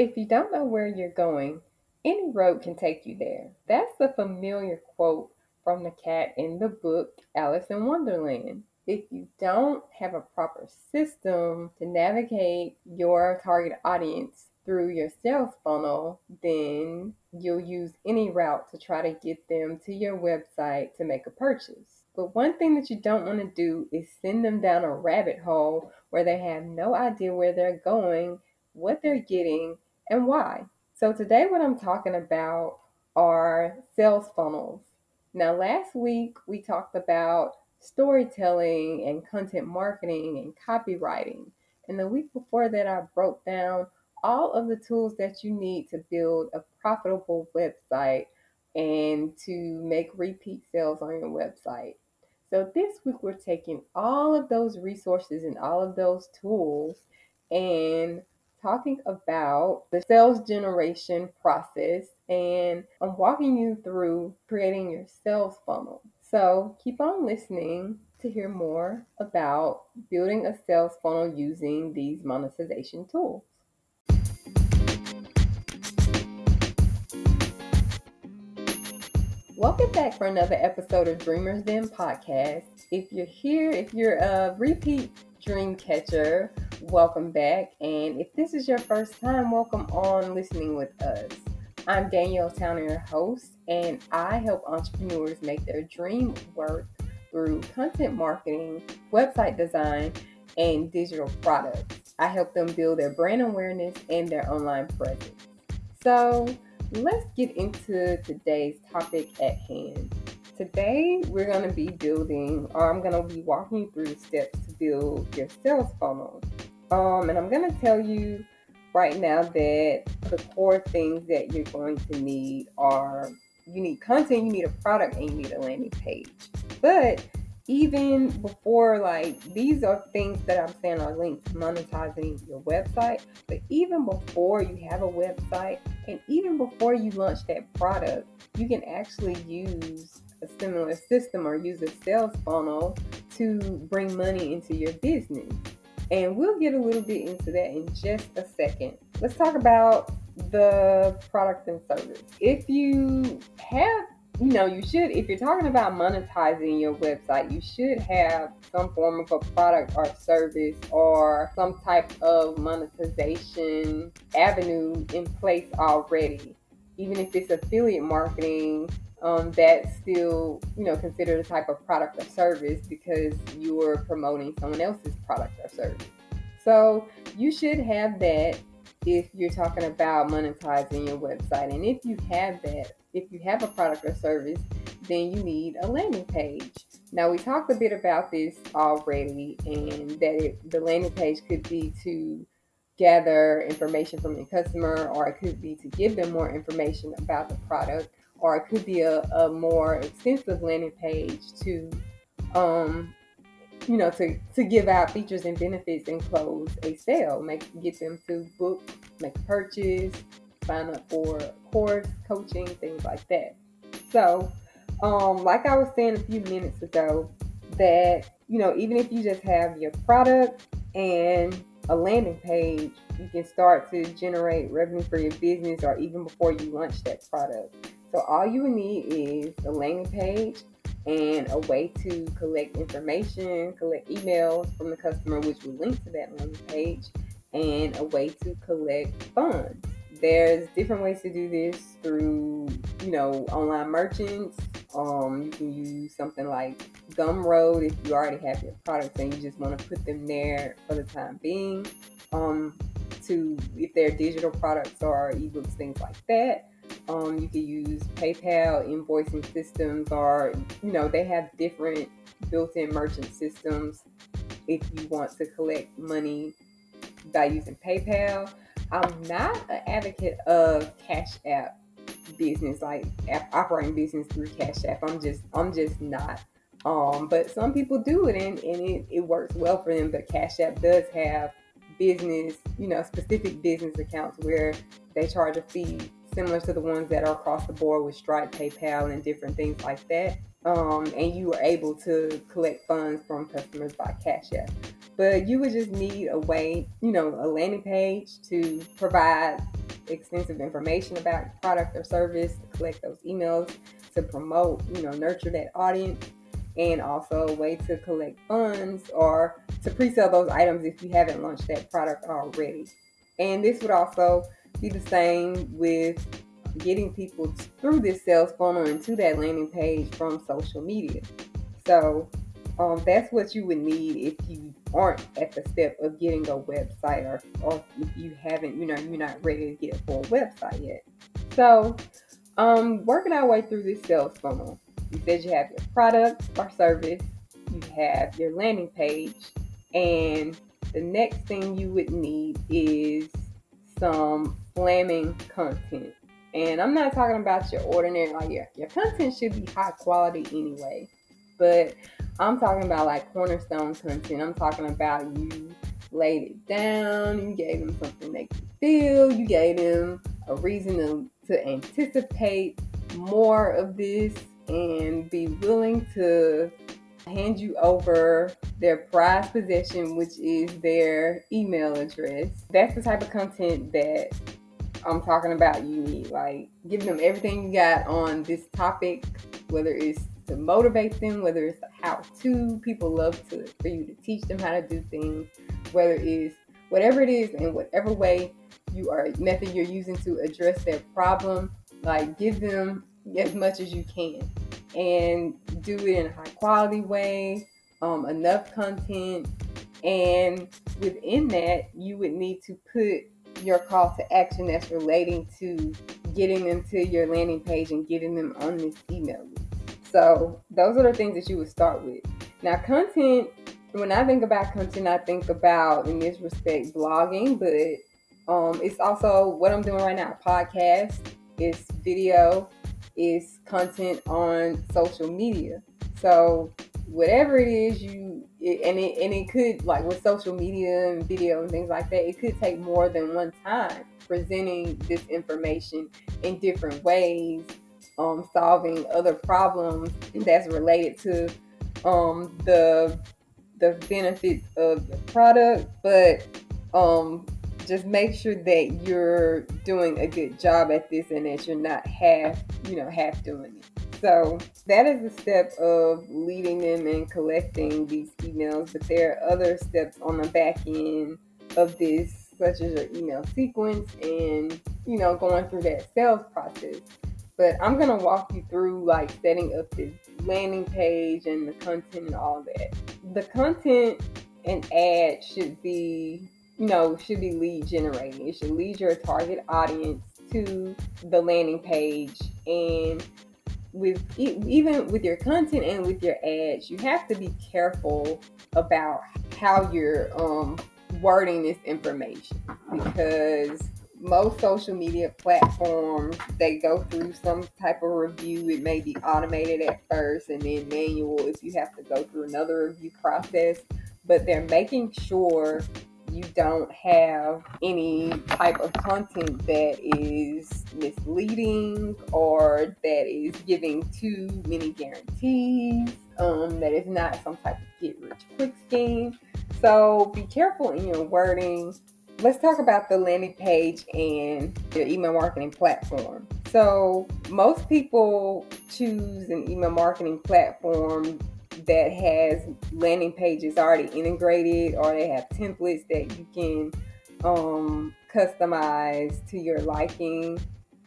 If you don't know where you're going, any road can take you there. That's a familiar quote from the cat in the book Alice in Wonderland. If you don't have a proper system to navigate your target audience through your sales funnel, then you'll use any route to try to get them to your website to make a purchase. But one thing that you don't want to do is send them down a rabbit hole where they have no idea where they're going, what they're getting, and why. So, today, what I'm talking about are sales funnels. Now, last week we talked about storytelling and content marketing and copywriting. And the week before that, I broke down all of the tools that you need to build a profitable website and to make repeat sales on your website. So, this week we're taking all of those resources and all of those tools and talking about the sales generation process and I'm walking you through creating your sales funnel. So keep on listening to hear more about building a sales funnel using these monetization tools. Welcome back for another episode of Dreamers Den podcast. If you're here, if you're a repeat dream catcher, welcome back. And if this is your first time, welcome on listening with us. I'm Danielle Towner, your host, and I help entrepreneurs make their dream work through content marketing, website design, and digital products. I help them build their brand awareness and their online presence. So, let's get into today's topic at hand. Today, we're going to be building, or I'm going to be walking you through the steps to build your sales funnel. Um, and I'm going to tell you right now that the core things that you're going to need are you need content, you need a product, and you need a landing page. But even before like these are things that I'm saying are linked to monetizing your website, but even before you have a website and even before you launch that product, you can actually use a similar system or use a sales funnel to bring money into your business. And we'll get a little bit into that in just a second. Let's talk about the product and service. If you have, you know, you should, if you're talking about monetizing your website, you should have some form of a product or service or some type of monetization avenue in place already. Even if it's affiliate marketing, um, that's still, you know, considered a type of product or service because you're promoting someone else's product or service. So you should have that if you're talking about monetizing your website. And if you have that, if you have a product or service, then you need a landing page. Now we talked a bit about this already, and that it, the landing page could be to gather information from your customer, or it could be to give them more information about the product or it could be a, a more extensive landing page to um, you know to to give out features and benefits and close a sale. Make get them to book make a purchase sign up for course coaching things like that. So um, like i was saying a few minutes ago that you know even if you just have your product and a landing page you can start to generate revenue for your business or even before you launch that product so all you need is a landing page and a way to collect information, collect emails from the customer, which will link to that landing page, and a way to collect funds. There's different ways to do this through, you know, online merchants. Um, you can use something like Gumroad if you already have your products and you just want to put them there for the time being. Um, to if they're digital products or ebooks, things like that. Um, you can use PayPal invoicing systems, or you know they have different built-in merchant systems. If you want to collect money by using PayPal, I'm not an advocate of Cash App business, like operating business through Cash App. I'm just, I'm just not. Um, but some people do it and, and it, it works well for them. But Cash App does have business, you know, specific business accounts where they charge a fee similar to the ones that are across the board with Stripe, PayPal, and different things like that. um, and you were able to collect funds from customers by Cash App. But you would just need a way, you know, a landing page to provide extensive information about product or service, to collect those emails, to promote, you know, nurture that audience, and also a way to collect funds or to pre-sell those items if you haven't launched that product already. And this would also be the same with getting people through this sales funnel into that landing page from social media. So um, that's what you would need if you aren't at the step of getting a website or, or if you haven't, you know, you're not ready to get a full website yet. So um, working our way through this sales funnel, you said you have your product or service, you have your landing page, and the next thing you would need is some slamming content. And I'm not talking about your ordinary, like your, your content should be high quality anyway. But I'm talking about like cornerstone content. I'm talking about you laid it down, you gave them something they could feel, you gave them a reason to, to anticipate more of this and be willing to hand you over their prized possession, which is their email address. That's the type of content that I'm talking about you need. Like giving them everything you got on this topic, whether it's to motivate them, whether it's how to. People love to for you to teach them how to do things, whether it's whatever it is in whatever way you are method you're using to address their problem. Like give them as much as you can and do it in a high quality way, um, enough content, and within that, you would need to put your call to action that's relating to getting them to your landing page and getting them on this email list. So those are the things that you would start with. Now, content. When I think about content, I think about in this respect blogging, but um, it's also what I'm doing right now: podcast, it's video, is content on social media. So whatever it is you it, and it and it could like with social media and video and things like that it could take more than one time presenting this information in different ways um, solving other problems that's related to um, the the benefits of the product but um, just make sure that you're doing a good job at this and that you're not half you know half doing it so that is a step of leading them and collecting these emails. But there are other steps on the back end of this, such as your email sequence and, you know, going through that sales process. But I'm to walk you through like setting up this landing page and the content and all that. The content and ad should be, know, should be lead generating. It should lead your target audience to the landing page. And with even with your content and with your ads, you have to be careful about how you're um, wording this information. Because most social media platforms they go through some type of review. It may be automated at first and then manual if you have to go through another review process. But they're making sure you don't have any type of content that is misleading or that is giving too many guarantees, um, that is not some type of get rich quick scheme. So be careful in your wording. Let's talk about the landing page and your email marketing platform. So, most people choose an email marketing platform that has landing pages already integrated or they have templates that you can um, customize to your liking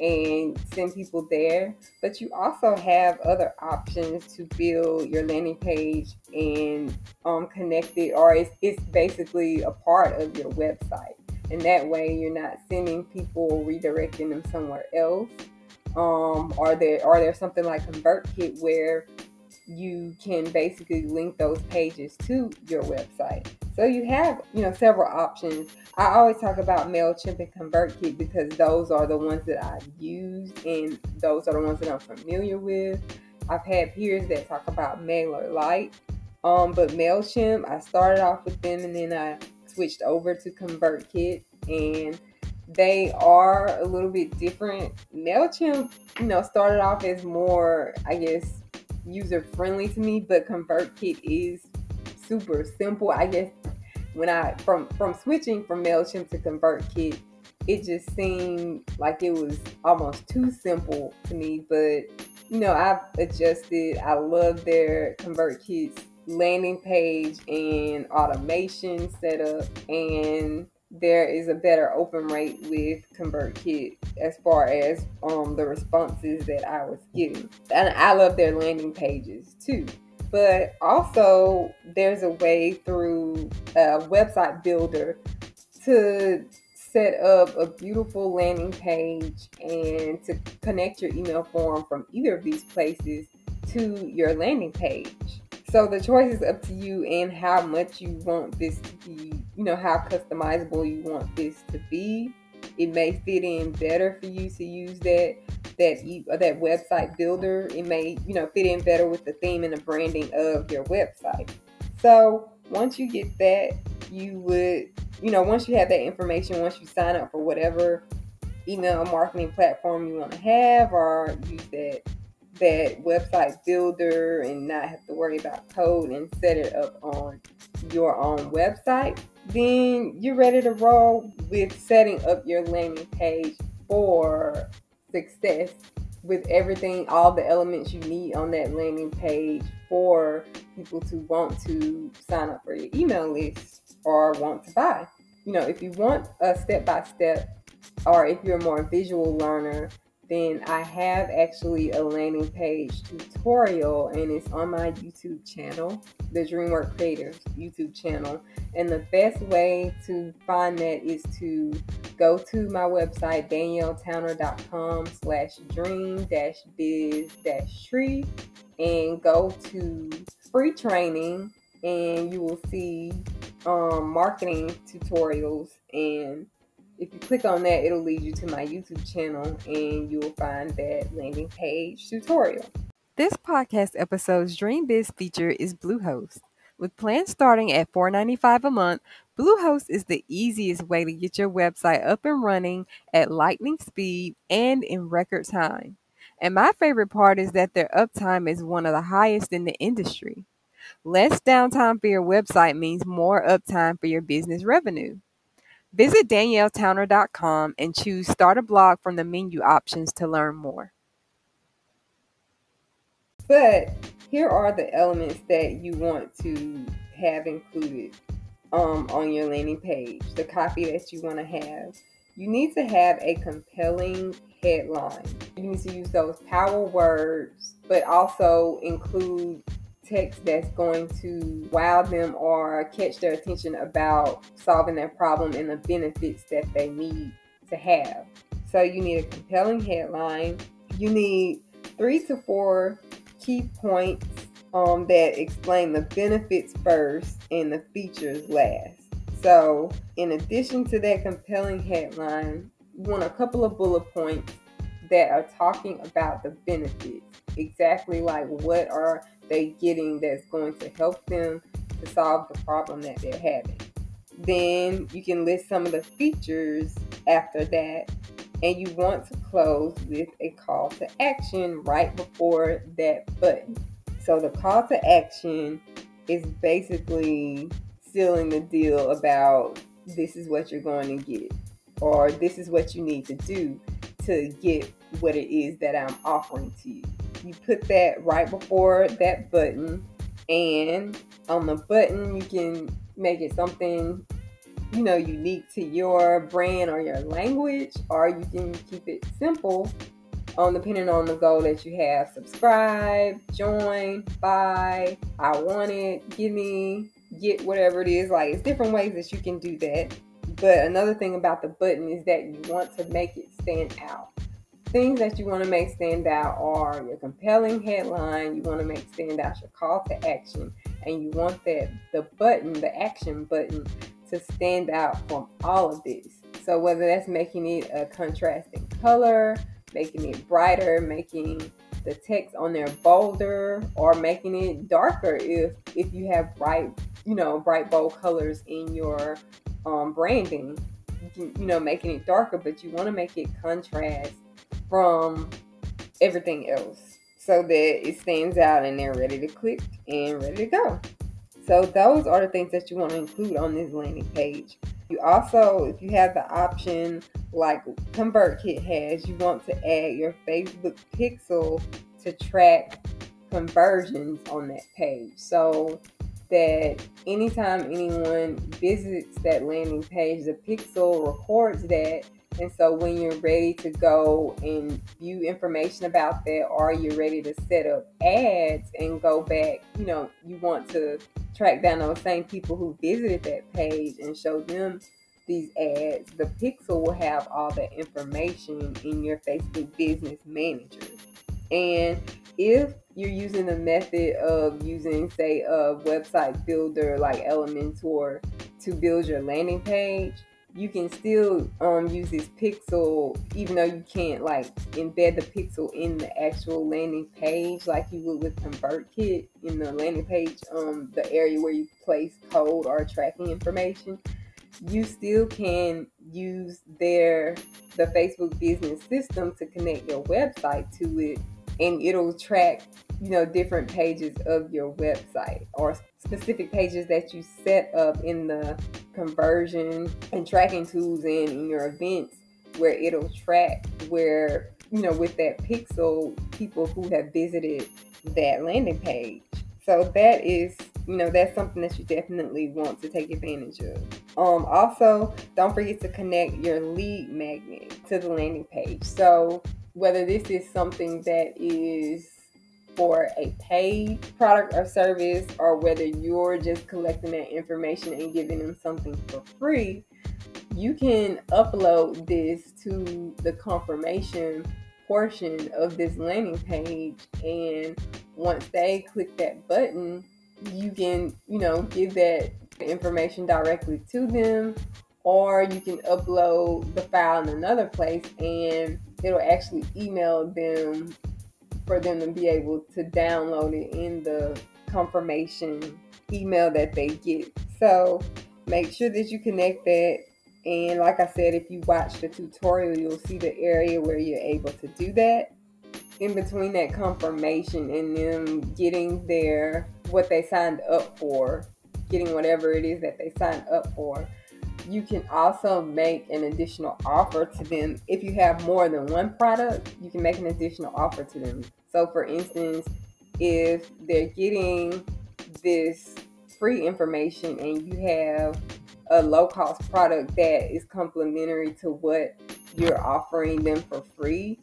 and send people there. But you also have other options to build your landing page and um, connect it, or it's, it's basically a part of your website. And that way, you're not sending people redirecting them somewhere else. Um, are there are there something like ConvertKit where you can basically link those pages to your website. So you have, you know, several options. I always talk about MailChimp and ConvertKit because those are the ones that I've used and those are the ones that I'm familiar with. I've had peers that talk about MailerLite, um, but MailChimp, I started off with them and then I switched over to ConvertKit and they are a little bit different. MailChimp, you know, started off as more, I guess, user friendly to me, but ConvertKit is super simple. I guess when I from from switching from Mailchimp to ConvertKit, it just seemed like it was almost too simple to me. But you know, I've adjusted. I love their ConvertKit landing page and automation setup, and there is a better open rate with ConvertKit as far as um, the responses that I was getting. And I love their landing pages too. But also, there's a way through a website builder to set up a beautiful landing page and to connect your email form from either of these places to your landing page. So the choice is up to you and how much you want this to be, you know, how customizable you want this to be. It may fit in better for you to use that that you, that website builder. It may, you know, fit in better with the theme and the branding of your website. So once you get that, you would, you know, once you have that information, once you sign up for whatever email marketing platform you want to have or use that that website builder and not have to worry about code and set it up on your own website, then you're ready to roll with setting up your landing page for success with everything, all the elements you need on that landing page for people to want to sign up for your email list or want to buy. You know, if you want a step by step, or if you're a more visual learner, then I have actually a landing page tutorial and it's on my YouTube channel, the DreamWork Creators YouTube channel. And the best way to find that is to go to my website, danielletowner.com slash dream dash biz dash tree and go to free training and you will see um, marketing tutorials and if you click on that, it'll lead you to my YouTube channel and you'll find that landing page tutorial. This podcast episode's Dream Biz feature is Bluehost. With plans starting at $4.95 a month, Bluehost is the easiest way to get your website up and running at lightning speed and in record time. And my favorite part is that their uptime is one of the highest in the industry. Less downtime for your website means more uptime for your business revenue. Visit danielletowner.com and choose Start a Blog from the menu options to learn more. But here are the elements that you want to have included um, on your landing page, the copy that you want to have. You need to have a compelling headline. You need to use those power words, but also include text that's going to wow them or catch their attention about solving their problem and the benefits that they need to have. So you need a compelling headline. You need three to four key points um, that explain the benefits first and the features last. So, in addition to that compelling headline, you want a couple of bullet points that are talking about the benefits. Exactly like what are they getting that's going to help them to solve the problem that they're having. Then you can list some of the features after that, and you want to close with a call to action right before that button. So the call to action is basically sealing the deal about this is what you're going to get, or this is what you need to do to get what it is that I'm offering to you you put that right before that button and on the button you can make it something you know unique to your brand or your language or you can keep it simple um, depending on the goal that you have. Subscribe join buy i want it give me get whatever it is. Like it's different ways that you can do that. But another thing about the button is that you want to make it stand out things that you want to make stand out are your compelling headline, you want to make stand out your call to action, and you want that the button, the action button, to stand out from all of this. So whether that's making it a contrasting color, making it brighter, making the text on there bolder, or making it darker if if you have bright, you know, bright bold colors in your um, branding. You, you know, making it darker, but you want to make it contrast from everything else. so that it stands out and they're ready to click and ready to go. So those are the things that you want to include on this landing page. You also, if you have the option like ConvertKit has, you want to add your Facebook pixel to track conversions on that page. So that anytime anyone visits that landing page, the pixel records that and so when you're ready to go and view information about that, or you're ready to set up ads and go back, you know, you want to track down those same people who visited that page and show them these ads, the pixel will have all that information in your Facebook business manager. And if you're using the method of using, say, a website builder like Elementor to build your landing page, you can still um, use this pixel even though you can't like embed the pixel in the actual landing page like you would with ConvertKit in the landing page, um, the area where you place code or tracking information. You still can use their the Facebook business system to connect your website to it and it'll track you know different pages of your website or specific pages that you set up in the conversion and tracking tools and in your events where it'll track where you know with that pixel people who have visited that landing page. So that is you know that's something that you definitely want to take advantage of. Um also don't forget to connect your lead magnet to the landing page. So whether this is something that is for a paid product or service or whether you're just collecting that information and giving them something for free, you can upload this to the confirmation portion of this landing page. And once they click that button, you can, you know, give that information directly to them or you can upload the file in another place and it'll actually email them for them to be able to download it in the confirmation email that they get. So make sure that you connect that. And like I said, if you watch the tutorial, you'll see the area where you're able to do that. In between that confirmation and them getting their what they signed up for, getting whatever it is that they signed up for, you can also make an additional offer to them. If you have more than one product, you can make an additional offer to them. So, for instance, if they're getting this free information and you have a low cost product that is complementary to what you're offering them for free,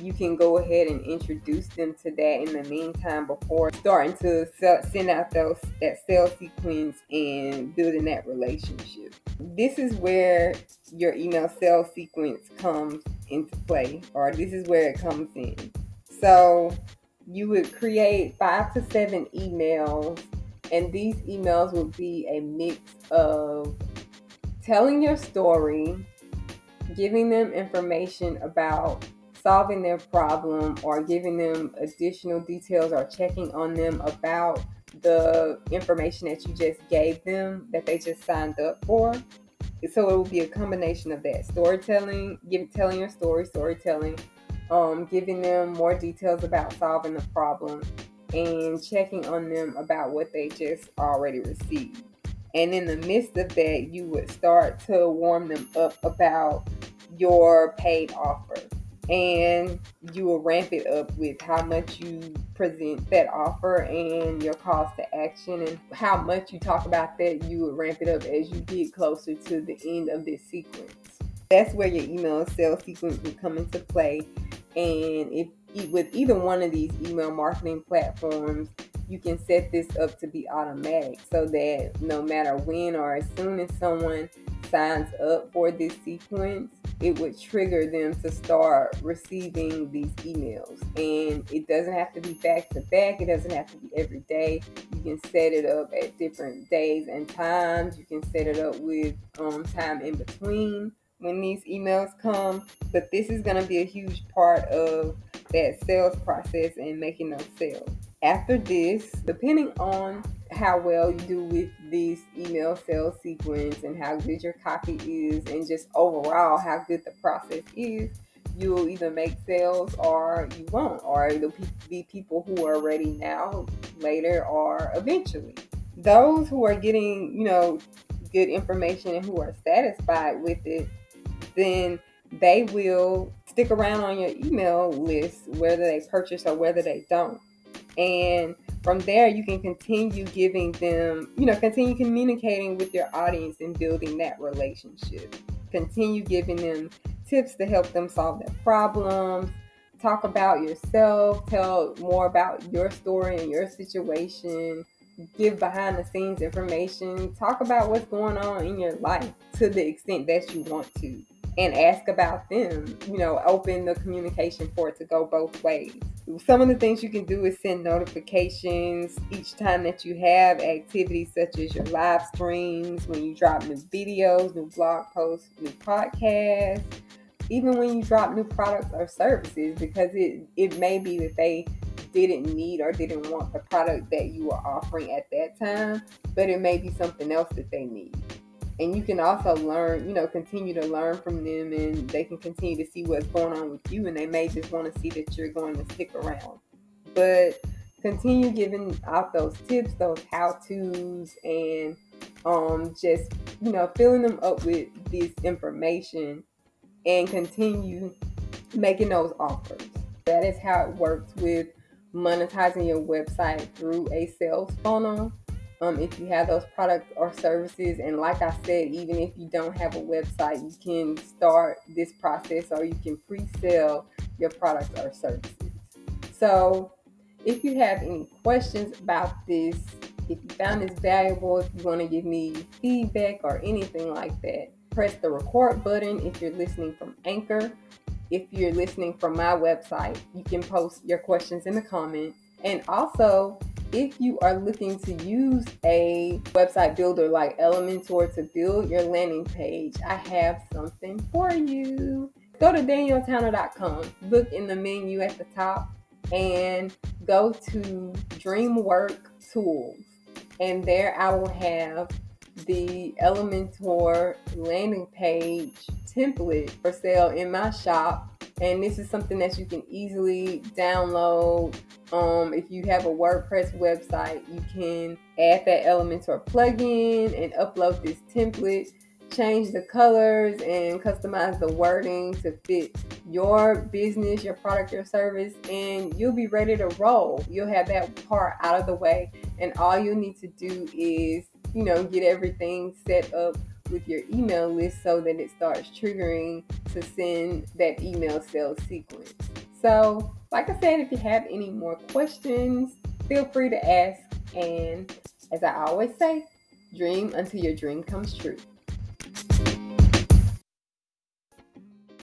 you can go ahead and introduce them to that in the meantime before starting to sell, send out those that sales sequence and building that relationship. This is where your email sales sequence comes into play, or this is where it comes in. So you would create five to seven emails, and these emails would be a mix of telling your story, giving them information about solving their problem, or giving them additional details or checking on them about the information that you just gave them that they just signed up for. So it will be a combination of that storytelling, give, telling your story, storytelling, um, giving them more details about solving the problem, and checking on them about what they just already received. And in the midst of that, you would start to warm them up about your paid offer. And you will ramp it up with how much you present that offer and your calls to action and how much you talk about that. You will ramp it up as you get closer to the end of this sequence. That's where your email sales sequence will come into play and if with either one of these email marketing platforms, you can set this up to be automatic so that no matter when or as soon as someone signs up for this sequence, it would trigger them to start receiving these emails. And it doesn't have to be back to back, it doesn't have to be every day. You can set it up at different days and times. You can set it up with um, time in between when these emails come, but this is going to be a huge part of that sales process and making those sales. After this, depending on how well you do with this email sales sequence and how good your copy is, and just overall how good the process is, you'll either make sales or you won't, or it'll be people who are ready now, later, or eventually. Those who are getting, you know, good information and who are satisfied with it, then they will stick around on your email list whether they purchase or whether they don't. And from there, you can continue giving them, you know, continue communicating with your audience and building that relationship. Continue giving them tips to help them solve their problems. Talk about yourself, tell more about your story and your situation, give behind the scenes information, talk about what's going on in your life to the extent that you want to and ask about them. You know, open the communication for it to go both ways. Some of the things you can do is send notifications each time that you have activities such as your live streams, when you drop new videos, new blog posts, new podcasts, even when you drop new products or services, because it, it may be that they didn't need or didn't want the product that you were offering at that time, but it may be something else that they need and you can also learn, you know, continue to learn from them and they can continue to see what's going on with you and they may just want to see that you're going to stick around. But continue giving out those tips, those how to's, and um, just, you know, filling them up with this information and continue making those offers. That is how it works with monetizing your website through a sales funnel um, if you have those products or services. And like I said, even if you don't have a website, you can start this process or you can pre sell your products or services. So, if you have any questions about this, if you found this valuable, if you want to give me feedback or anything like that, press the record button if you're listening from Anchor. If you're listening from my website, you can post your questions in the comments. And also, if you are looking to use a website builder like Elementor to build your landing page, I have something for you. Go to danielletowner.com, look in the menu at the top, and go to DreamWork Tools. And there I will have the Elementor landing page template for sale in my shop and this is something that you can easily download. Um, if you have a WordPress website, you can add that Elementor plugin and upload this template, change the colors, and customize the wording to fit your business, your product, your service, and you'll be ready to roll. You'll have that part out of the way, and all you need to do is, you know, get everything set up with your email list so that it starts triggering to send that email sales sequence. So, like I said, if you have any more questions, feel free to ask. And as I always say, dream until your dream comes true.